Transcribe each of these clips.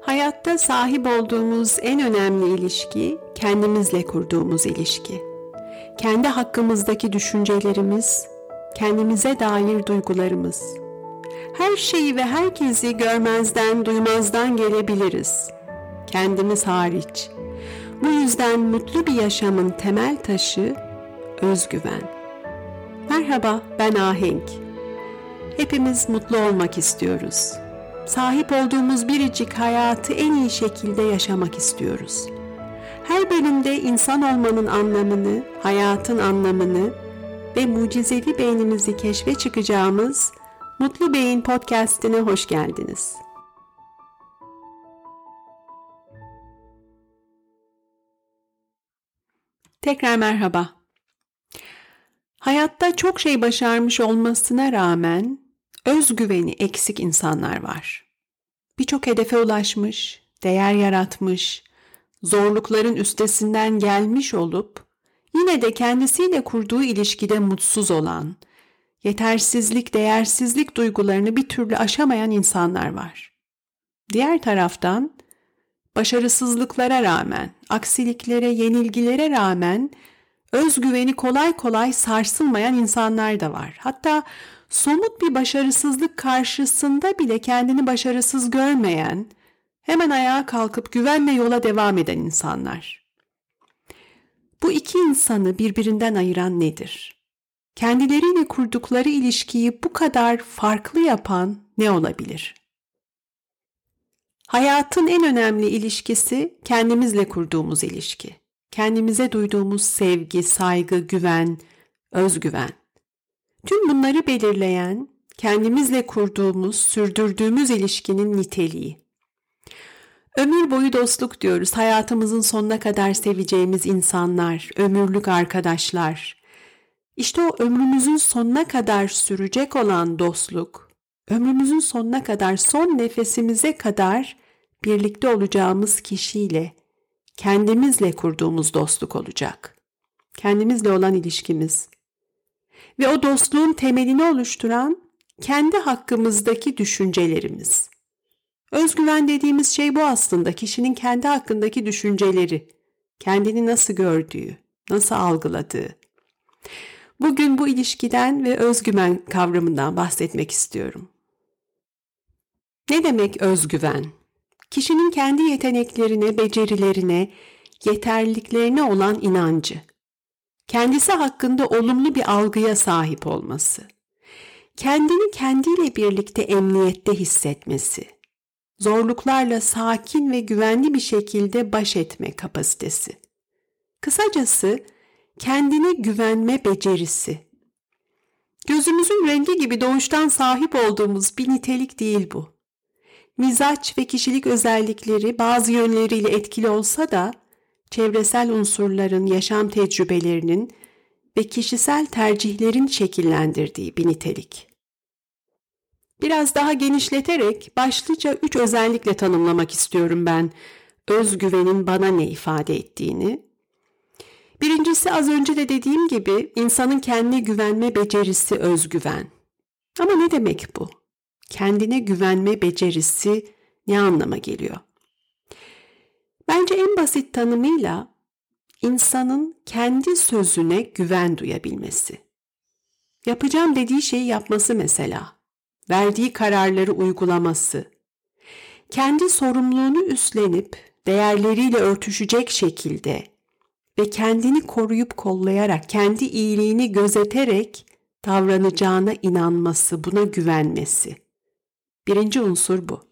Hayatta sahip olduğumuz en önemli ilişki kendimizle kurduğumuz ilişki. Kendi hakkımızdaki düşüncelerimiz, kendimize dair duygularımız. Her şeyi ve herkesi görmezden, duymazdan gelebiliriz. Kendimiz hariç. Bu yüzden mutlu bir yaşamın temel taşı özgüven. Merhaba, ben Ahenk. Hepimiz mutlu olmak istiyoruz sahip olduğumuz biricik hayatı en iyi şekilde yaşamak istiyoruz. Her bölümde insan olmanın anlamını, hayatın anlamını ve mucizevi beynimizi keşfe çıkacağımız Mutlu Beyin Podcast'ine hoş geldiniz. Tekrar merhaba. Hayatta çok şey başarmış olmasına rağmen özgüveni eksik insanlar var. Birçok hedefe ulaşmış, değer yaratmış, zorlukların üstesinden gelmiş olup yine de kendisiyle kurduğu ilişkide mutsuz olan, yetersizlik, değersizlik duygularını bir türlü aşamayan insanlar var. Diğer taraftan başarısızlıklara rağmen, aksiliklere, yenilgilere rağmen özgüveni kolay kolay sarsılmayan insanlar da var. Hatta somut bir başarısızlık karşısında bile kendini başarısız görmeyen, hemen ayağa kalkıp güvenle yola devam eden insanlar. Bu iki insanı birbirinden ayıran nedir? Kendileriyle kurdukları ilişkiyi bu kadar farklı yapan ne olabilir? Hayatın en önemli ilişkisi kendimizle kurduğumuz ilişki. Kendimize duyduğumuz sevgi, saygı, güven, özgüven. Tüm bunları belirleyen kendimizle kurduğumuz, sürdürdüğümüz ilişkinin niteliği. Ömür boyu dostluk diyoruz. Hayatımızın sonuna kadar seveceğimiz insanlar, ömürlük arkadaşlar. İşte o ömrümüzün sonuna kadar sürecek olan dostluk, ömrümüzün sonuna kadar son nefesimize kadar birlikte olacağımız kişiyle, kendimizle kurduğumuz dostluk olacak. Kendimizle olan ilişkimiz ve o dostluğun temelini oluşturan kendi hakkımızdaki düşüncelerimiz. Özgüven dediğimiz şey bu aslında kişinin kendi hakkındaki düşünceleri, kendini nasıl gördüğü, nasıl algıladığı. Bugün bu ilişkiden ve özgüven kavramından bahsetmek istiyorum. Ne demek özgüven? Kişinin kendi yeteneklerine, becerilerine, yeterliliklerine olan inancı kendisi hakkında olumlu bir algıya sahip olması, kendini kendiyle birlikte emniyette hissetmesi, zorluklarla sakin ve güvenli bir şekilde baş etme kapasitesi. Kısacası kendine güvenme becerisi. Gözümüzün rengi gibi doğuştan sahip olduğumuz bir nitelik değil bu. Mizaç ve kişilik özellikleri bazı yönleriyle etkili olsa da çevresel unsurların yaşam tecrübelerinin ve kişisel tercihlerin şekillendirdiği bir nitelik. Biraz daha genişleterek başlıca üç özellikle tanımlamak istiyorum ben özgüvenin bana ne ifade ettiğini. Birincisi az önce de dediğim gibi insanın kendine güvenme becerisi özgüven. Ama ne demek bu? Kendine güvenme becerisi ne anlama geliyor? Bence en basit tanımıyla insanın kendi sözüne güven duyabilmesi. Yapacağım dediği şeyi yapması mesela. Verdiği kararları uygulaması. Kendi sorumluluğunu üstlenip değerleriyle örtüşecek şekilde ve kendini koruyup kollayarak, kendi iyiliğini gözeterek davranacağına inanması, buna güvenmesi. Birinci unsur bu.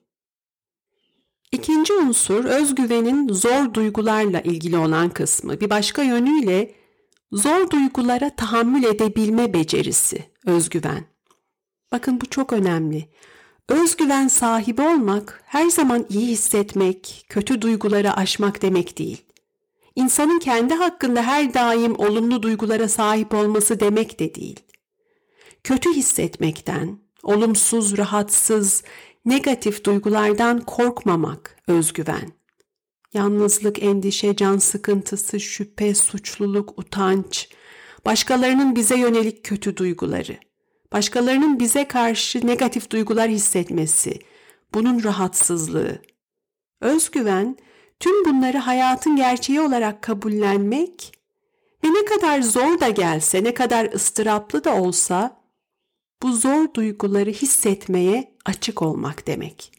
İkinci unsur özgüvenin zor duygularla ilgili olan kısmı. Bir başka yönüyle zor duygulara tahammül edebilme becerisi, özgüven. Bakın bu çok önemli. Özgüven sahibi olmak her zaman iyi hissetmek, kötü duyguları aşmak demek değil. İnsanın kendi hakkında her daim olumlu duygulara sahip olması demek de değil. Kötü hissetmekten, olumsuz, rahatsız, Negatif duygulardan korkmamak, özgüven. Yalnızlık, endişe, can sıkıntısı, şüphe, suçluluk, utanç, başkalarının bize yönelik kötü duyguları, başkalarının bize karşı negatif duygular hissetmesi, bunun rahatsızlığı. Özgüven, tüm bunları hayatın gerçeği olarak kabullenmek ve ne kadar zor da gelse, ne kadar ıstıraplı da olsa bu zor duyguları hissetmeye açık olmak demek.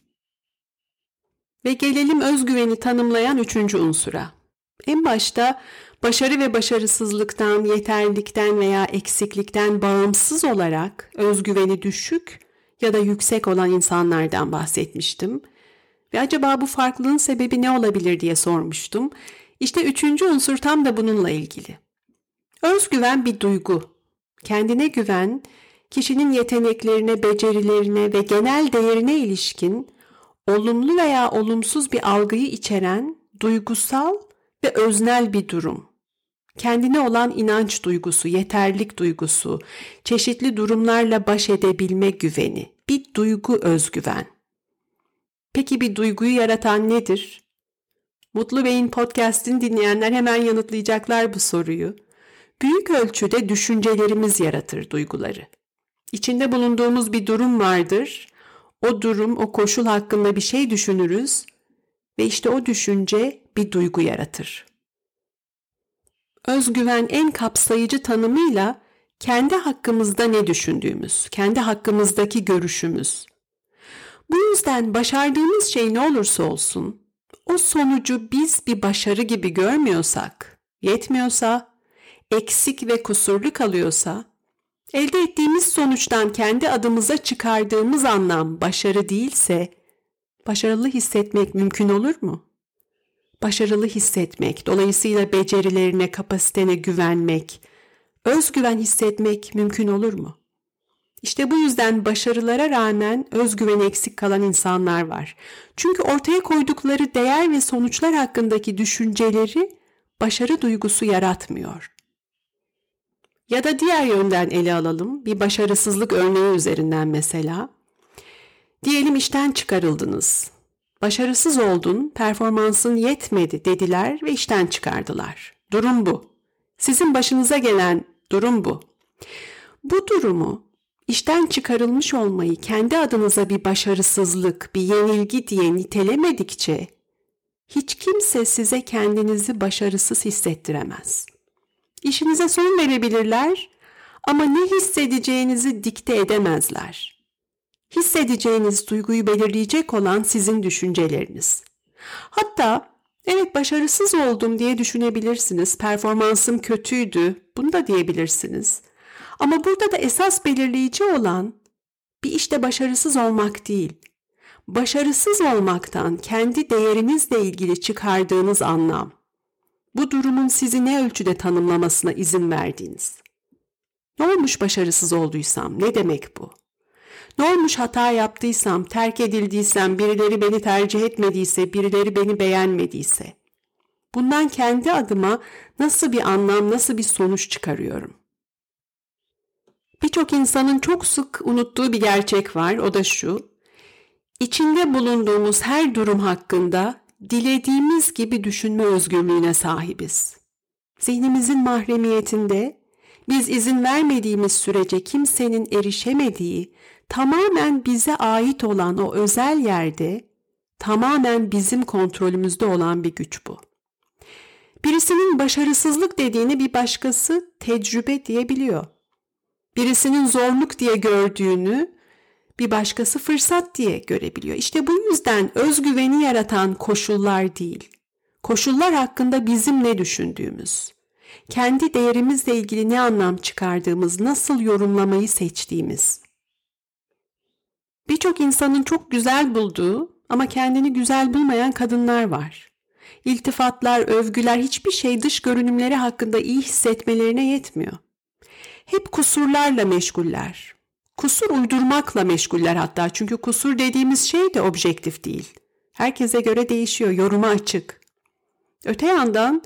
Ve gelelim özgüveni tanımlayan üçüncü unsura. En başta başarı ve başarısızlıktan, yeterlikten veya eksiklikten bağımsız olarak özgüveni düşük ya da yüksek olan insanlardan bahsetmiştim. Ve acaba bu farklılığın sebebi ne olabilir diye sormuştum. İşte üçüncü unsur tam da bununla ilgili. Özgüven bir duygu. Kendine güven, kişinin yeteneklerine, becerilerine ve genel değerine ilişkin olumlu veya olumsuz bir algıyı içeren duygusal ve öznel bir durum. Kendine olan inanç duygusu, yeterlik duygusu, çeşitli durumlarla baş edebilme güveni, bir duygu özgüven. Peki bir duyguyu yaratan nedir? Mutlu Bey'in podcast'ini dinleyenler hemen yanıtlayacaklar bu soruyu. Büyük ölçüde düşüncelerimiz yaratır duyguları. İçinde bulunduğumuz bir durum vardır. O durum, o koşul hakkında bir şey düşünürüz ve işte o düşünce bir duygu yaratır. Özgüven en kapsayıcı tanımıyla kendi hakkımızda ne düşündüğümüz, kendi hakkımızdaki görüşümüz. Bu yüzden başardığımız şey ne olursa olsun, o sonucu biz bir başarı gibi görmüyorsak, yetmiyorsa, eksik ve kusurlu kalıyorsa, elde ettiğimiz sonuçtan kendi adımıza çıkardığımız anlam başarı değilse, başarılı hissetmek mümkün olur mu? Başarılı hissetmek, dolayısıyla becerilerine, kapasitene güvenmek, özgüven hissetmek mümkün olur mu? İşte bu yüzden başarılara rağmen özgüven eksik kalan insanlar var. Çünkü ortaya koydukları değer ve sonuçlar hakkındaki düşünceleri başarı duygusu yaratmıyor. Ya da diğer yönden ele alalım. Bir başarısızlık örneği üzerinden mesela. Diyelim işten çıkarıldınız. Başarısız oldun, performansın yetmedi dediler ve işten çıkardılar. Durum bu. Sizin başınıza gelen durum bu. Bu durumu işten çıkarılmış olmayı kendi adınıza bir başarısızlık, bir yenilgi diye nitelemedikçe hiç kimse size kendinizi başarısız hissettiremez. İşinize son verebilirler ama ne hissedeceğinizi dikte edemezler. Hissedeceğiniz duyguyu belirleyecek olan sizin düşünceleriniz. Hatta evet başarısız oldum diye düşünebilirsiniz. Performansım kötüydü. Bunu da diyebilirsiniz. Ama burada da esas belirleyici olan bir işte başarısız olmak değil. Başarısız olmaktan kendi değerinizle ilgili çıkardığınız anlam. Bu durumun sizi ne ölçüde tanımlamasına izin verdiğiniz. Ne olmuş başarısız olduysam? Ne demek bu? Ne olmuş hata yaptıysam, terk edildiysem, birileri beni tercih etmediyse, birileri beni beğenmediyse? Bundan kendi adıma nasıl bir anlam, nasıl bir sonuç çıkarıyorum? Birçok insanın çok sık unuttuğu bir gerçek var, o da şu. İçinde bulunduğumuz her durum hakkında dilediğimiz gibi düşünme özgürlüğüne sahibiz. Zihnimizin mahremiyetinde biz izin vermediğimiz sürece kimsenin erişemediği, tamamen bize ait olan o özel yerde tamamen bizim kontrolümüzde olan bir güç bu. Birisinin başarısızlık dediğini bir başkası tecrübe diyebiliyor. Birisinin zorluk diye gördüğünü bir başkası fırsat diye görebiliyor. İşte bu yüzden özgüveni yaratan koşullar değil. Koşullar hakkında bizim ne düşündüğümüz, kendi değerimizle ilgili ne anlam çıkardığımız, nasıl yorumlamayı seçtiğimiz. Birçok insanın çok güzel bulduğu ama kendini güzel bulmayan kadınlar var. İltifatlar, övgüler hiçbir şey dış görünümleri hakkında iyi hissetmelerine yetmiyor. Hep kusurlarla meşguller. Kusur uydurmakla meşguller hatta çünkü kusur dediğimiz şey de objektif değil. Herkese göre değişiyor, yoruma açık. Öte yandan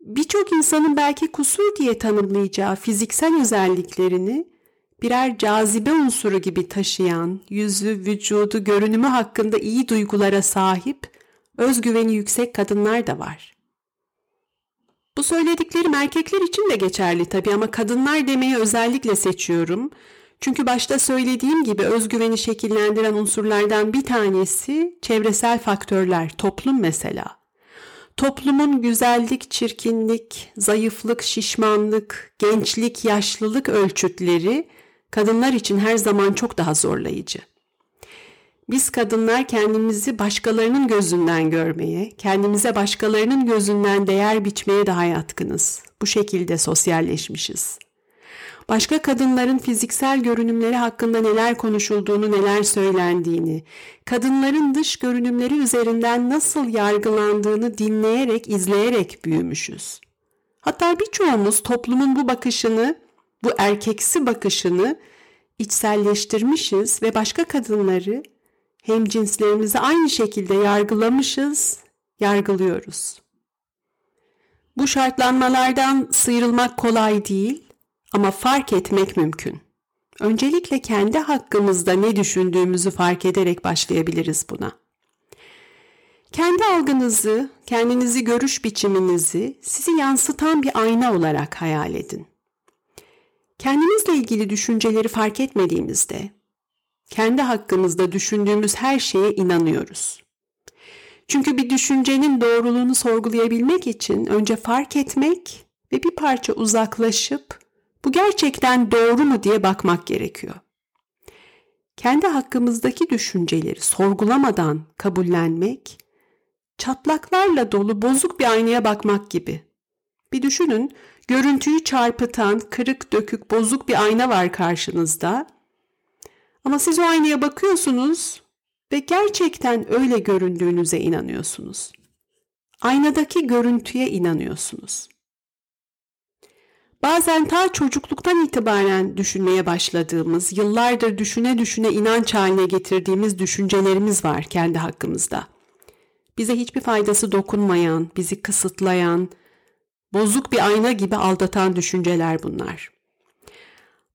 birçok insanın belki kusur diye tanımlayacağı fiziksel özelliklerini birer cazibe unsuru gibi taşıyan, yüzü, vücudu, görünümü hakkında iyi duygulara sahip, özgüveni yüksek kadınlar da var. Bu söylediklerim erkekler için de geçerli tabii ama kadınlar demeyi özellikle seçiyorum. Çünkü başta söylediğim gibi özgüveni şekillendiren unsurlardan bir tanesi çevresel faktörler, toplum mesela. Toplumun güzellik, çirkinlik, zayıflık, şişmanlık, gençlik, yaşlılık ölçütleri kadınlar için her zaman çok daha zorlayıcı. Biz kadınlar kendimizi başkalarının gözünden görmeye, kendimize başkalarının gözünden değer biçmeye daha yatkınız. Bu şekilde sosyalleşmişiz. Başka kadınların fiziksel görünümleri hakkında neler konuşulduğunu, neler söylendiğini, kadınların dış görünümleri üzerinden nasıl yargılandığını dinleyerek, izleyerek büyümüşüz. Hatta birçoğumuz toplumun bu bakışını, bu erkeksi bakışını içselleştirmişiz ve başka kadınları hem cinslerimizi aynı şekilde yargılamışız, yargılıyoruz. Bu şartlanmalardan sıyrılmak kolay değil ama fark etmek mümkün. Öncelikle kendi hakkımızda ne düşündüğümüzü fark ederek başlayabiliriz buna. Kendi algınızı, kendinizi görüş biçiminizi sizi yansıtan bir ayna olarak hayal edin. Kendimizle ilgili düşünceleri fark etmediğimizde kendi hakkımızda düşündüğümüz her şeye inanıyoruz. Çünkü bir düşüncenin doğruluğunu sorgulayabilmek için önce fark etmek ve bir parça uzaklaşıp bu gerçekten doğru mu diye bakmak gerekiyor. Kendi hakkımızdaki düşünceleri sorgulamadan kabullenmek, çatlaklarla dolu bozuk bir aynaya bakmak gibi. Bir düşünün, görüntüyü çarpıtan, kırık dökük, bozuk bir ayna var karşınızda ama siz o aynaya bakıyorsunuz ve gerçekten öyle göründüğünüze inanıyorsunuz. Aynadaki görüntüye inanıyorsunuz. Bazen ta çocukluktan itibaren düşünmeye başladığımız, yıllardır düşüne düşüne inanç haline getirdiğimiz düşüncelerimiz var kendi hakkımızda. Bize hiçbir faydası dokunmayan, bizi kısıtlayan, bozuk bir ayna gibi aldatan düşünceler bunlar.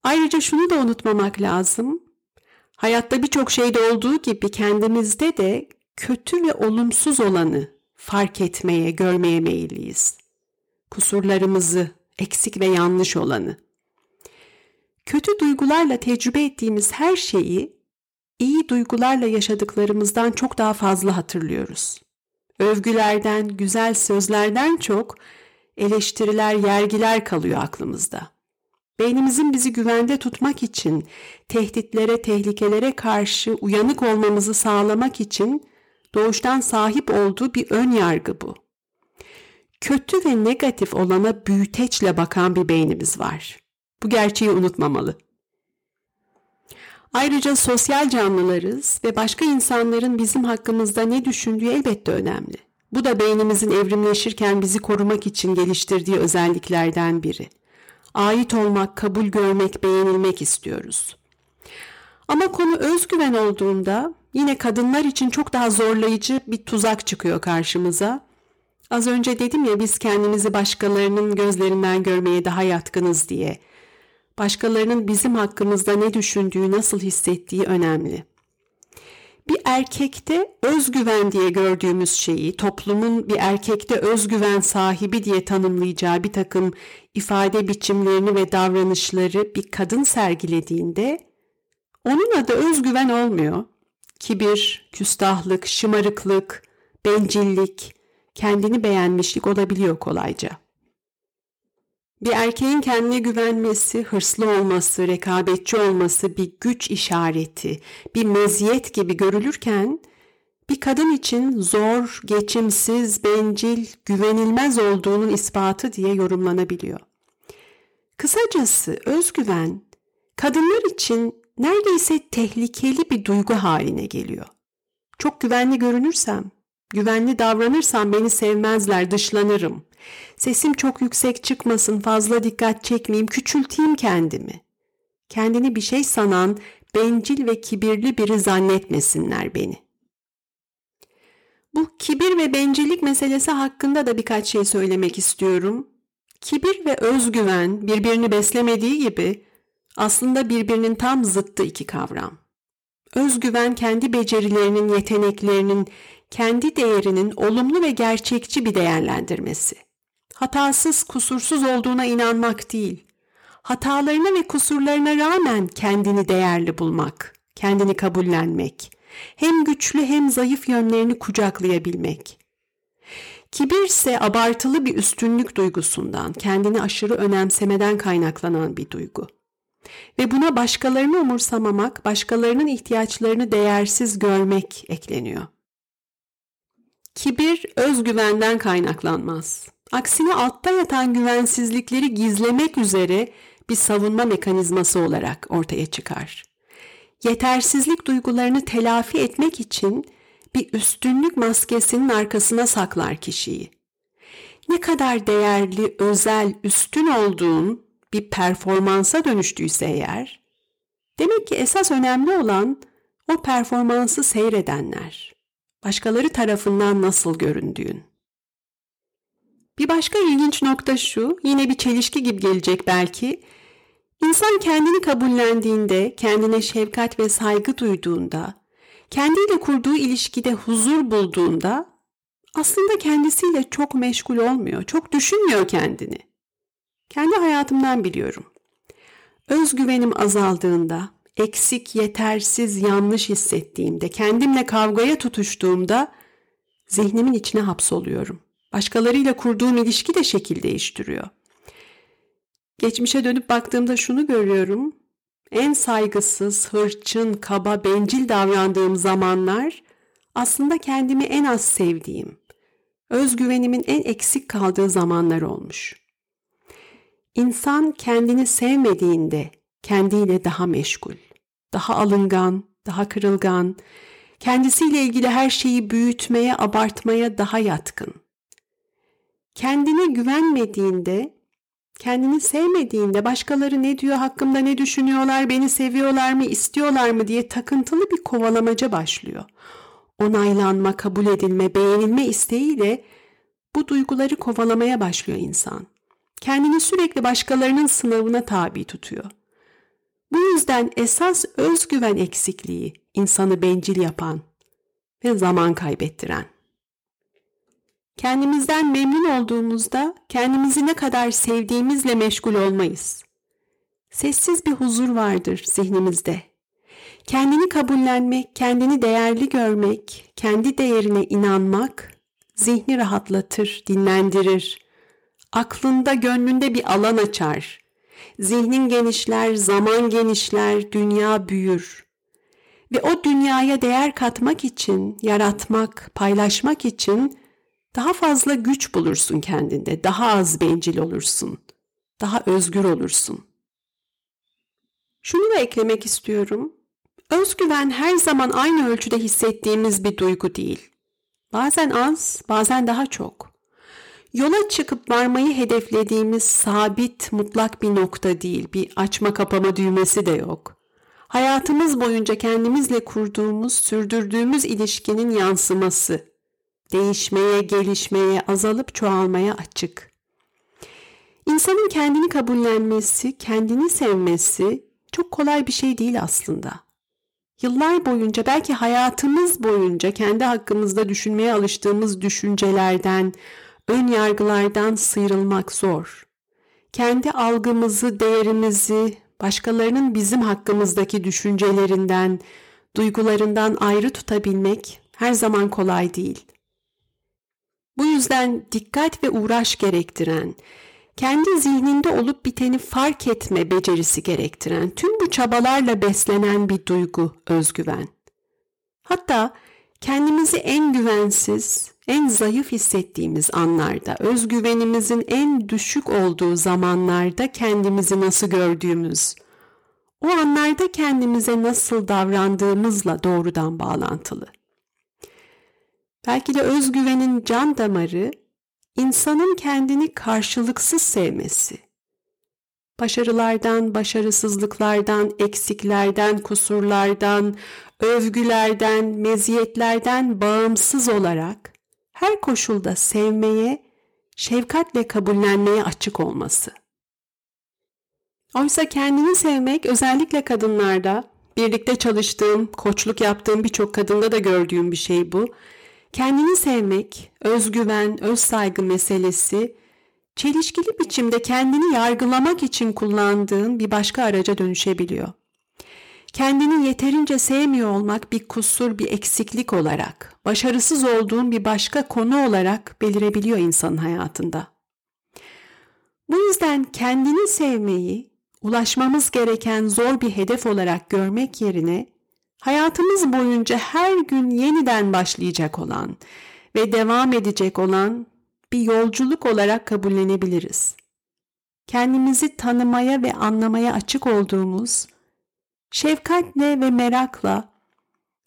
Ayrıca şunu da unutmamak lazım. Hayatta birçok şeyde olduğu gibi kendimizde de kötü ve olumsuz olanı fark etmeye, görmeye meyilliyiz. Kusurlarımızı, eksik ve yanlış olanı. Kötü duygularla tecrübe ettiğimiz her şeyi iyi duygularla yaşadıklarımızdan çok daha fazla hatırlıyoruz. Övgülerden, güzel sözlerden çok eleştiriler, yergiler kalıyor aklımızda. Beynimizin bizi güvende tutmak için, tehditlere, tehlikelere karşı uyanık olmamızı sağlamak için doğuştan sahip olduğu bir ön yargı bu. Kötü ve negatif olana büyüteçle bakan bir beynimiz var. Bu gerçeği unutmamalı. Ayrıca sosyal canlılarız ve başka insanların bizim hakkımızda ne düşündüğü elbette önemli. Bu da beynimizin evrimleşirken bizi korumak için geliştirdiği özelliklerden biri ait olmak, kabul görmek, beğenilmek istiyoruz. Ama konu özgüven olduğunda yine kadınlar için çok daha zorlayıcı bir tuzak çıkıyor karşımıza. Az önce dedim ya biz kendimizi başkalarının gözlerinden görmeye daha yatkınız diye. Başkalarının bizim hakkımızda ne düşündüğü, nasıl hissettiği önemli bir erkekte özgüven diye gördüğümüz şeyi, toplumun bir erkekte özgüven sahibi diye tanımlayacağı bir takım ifade biçimlerini ve davranışları bir kadın sergilediğinde onun adı özgüven olmuyor. Kibir, küstahlık, şımarıklık, bencillik, kendini beğenmişlik olabiliyor kolayca. Bir erkeğin kendine güvenmesi, hırslı olması, rekabetçi olması bir güç işareti, bir meziyet gibi görülürken bir kadın için zor, geçimsiz, bencil, güvenilmez olduğunun ispatı diye yorumlanabiliyor. Kısacası özgüven kadınlar için neredeyse tehlikeli bir duygu haline geliyor. Çok güvenli görünürsem, güvenli davranırsam beni sevmezler, dışlanırım. Sesim çok yüksek çıkmasın, fazla dikkat çekmeyeyim, küçülteyim kendimi. Kendini bir şey sanan, bencil ve kibirli biri zannetmesinler beni. Bu kibir ve bencillik meselesi hakkında da birkaç şey söylemek istiyorum. Kibir ve özgüven birbirini beslemediği gibi aslında birbirinin tam zıttı iki kavram. Özgüven kendi becerilerinin, yeteneklerinin, kendi değerinin olumlu ve gerçekçi bir değerlendirmesi hatasız, kusursuz olduğuna inanmak değil, hatalarına ve kusurlarına rağmen kendini değerli bulmak, kendini kabullenmek, hem güçlü hem zayıf yönlerini kucaklayabilmek. Kibir ise abartılı bir üstünlük duygusundan, kendini aşırı önemsemeden kaynaklanan bir duygu. Ve buna başkalarını umursamamak, başkalarının ihtiyaçlarını değersiz görmek ekleniyor. Kibir özgüvenden kaynaklanmaz. Aksine altta yatan güvensizlikleri gizlemek üzere bir savunma mekanizması olarak ortaya çıkar. Yetersizlik duygularını telafi etmek için bir üstünlük maskesinin arkasına saklar kişiyi. Ne kadar değerli, özel, üstün olduğun bir performansa dönüştüyse eğer, demek ki esas önemli olan o performansı seyredenler, başkaları tarafından nasıl göründüğün. Bir başka ilginç nokta şu, yine bir çelişki gibi gelecek belki. İnsan kendini kabullendiğinde, kendine şefkat ve saygı duyduğunda, kendiyle kurduğu ilişkide huzur bulduğunda aslında kendisiyle çok meşgul olmuyor, çok düşünmüyor kendini. Kendi hayatımdan biliyorum. Özgüvenim azaldığında, eksik, yetersiz, yanlış hissettiğimde, kendimle kavgaya tutuştuğumda zihnimin içine hapsoluyorum. Başkalarıyla kurduğum ilişki de şekil değiştiriyor. Geçmişe dönüp baktığımda şunu görüyorum. En saygısız, hırçın, kaba, bencil davrandığım zamanlar aslında kendimi en az sevdiğim, özgüvenimin en eksik kaldığı zamanlar olmuş. İnsan kendini sevmediğinde kendiyle daha meşgul, daha alıngan, daha kırılgan, kendisiyle ilgili her şeyi büyütmeye, abartmaya daha yatkın. Kendine güvenmediğinde, kendini sevmediğinde başkaları ne diyor hakkımda ne düşünüyorlar, beni seviyorlar mı, istiyorlar mı diye takıntılı bir kovalamaca başlıyor. Onaylanma, kabul edilme, beğenilme isteğiyle bu duyguları kovalamaya başlıyor insan. Kendini sürekli başkalarının sınavına tabi tutuyor. Bu yüzden esas özgüven eksikliği insanı bencil yapan ve zaman kaybettiren. Kendimizden memnun olduğumuzda kendimizi ne kadar sevdiğimizle meşgul olmayız. Sessiz bir huzur vardır zihnimizde. Kendini kabullenmek, kendini değerli görmek, kendi değerine inanmak zihni rahatlatır, dinlendirir. Aklında, gönlünde bir alan açar. Zihnin genişler, zaman genişler, dünya büyür. Ve o dünyaya değer katmak için, yaratmak, paylaşmak için daha fazla güç bulursun kendinde, daha az bencil olursun, daha özgür olursun. Şunu da eklemek istiyorum. Özgüven her zaman aynı ölçüde hissettiğimiz bir duygu değil. Bazen az, bazen daha çok. Yola çıkıp varmayı hedeflediğimiz sabit, mutlak bir nokta değil, bir açma kapama düğmesi de yok. Hayatımız boyunca kendimizle kurduğumuz, sürdürdüğümüz ilişkinin yansıması değişmeye, gelişmeye, azalıp çoğalmaya açık. İnsanın kendini kabullenmesi, kendini sevmesi çok kolay bir şey değil aslında. Yıllar boyunca belki hayatımız boyunca kendi hakkımızda düşünmeye alıştığımız düşüncelerden, ön yargılardan sıyrılmak zor. Kendi algımızı, değerimizi, başkalarının bizim hakkımızdaki düşüncelerinden, duygularından ayrı tutabilmek her zaman kolay değil. Bu yüzden dikkat ve uğraş gerektiren, kendi zihninde olup biteni fark etme becerisi gerektiren, tüm bu çabalarla beslenen bir duygu özgüven. Hatta kendimizi en güvensiz, en zayıf hissettiğimiz anlarda, özgüvenimizin en düşük olduğu zamanlarda kendimizi nasıl gördüğümüz, o anlarda kendimize nasıl davrandığımızla doğrudan bağlantılı. Belki de özgüvenin can damarı insanın kendini karşılıksız sevmesi. Başarılardan, başarısızlıklardan, eksiklerden, kusurlardan, övgülerden, meziyetlerden bağımsız olarak her koşulda sevmeye, şefkatle kabullenmeye açık olması. Oysa kendini sevmek özellikle kadınlarda, birlikte çalıştığım, koçluk yaptığım birçok kadında da gördüğüm bir şey bu Kendini sevmek, özgüven, öz saygı meselesi çelişkili biçimde kendini yargılamak için kullandığın bir başka araca dönüşebiliyor. Kendini yeterince sevmiyor olmak bir kusur, bir eksiklik olarak, başarısız olduğun bir başka konu olarak belirebiliyor insanın hayatında. Bu yüzden kendini sevmeyi, ulaşmamız gereken zor bir hedef olarak görmek yerine hayatımız boyunca her gün yeniden başlayacak olan ve devam edecek olan bir yolculuk olarak kabullenebiliriz. Kendimizi tanımaya ve anlamaya açık olduğumuz, şefkatle ve merakla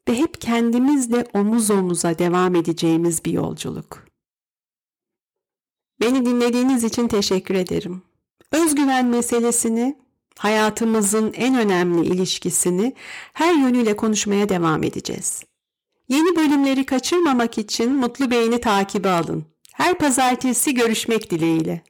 ve hep kendimizle omuz omuza devam edeceğimiz bir yolculuk. Beni dinlediğiniz için teşekkür ederim. Özgüven meselesini, hayatımızın en önemli ilişkisini her yönüyle konuşmaya devam edeceğiz. Yeni bölümleri kaçırmamak için Mutlu Beyni takibi alın. Her pazartesi görüşmek dileğiyle.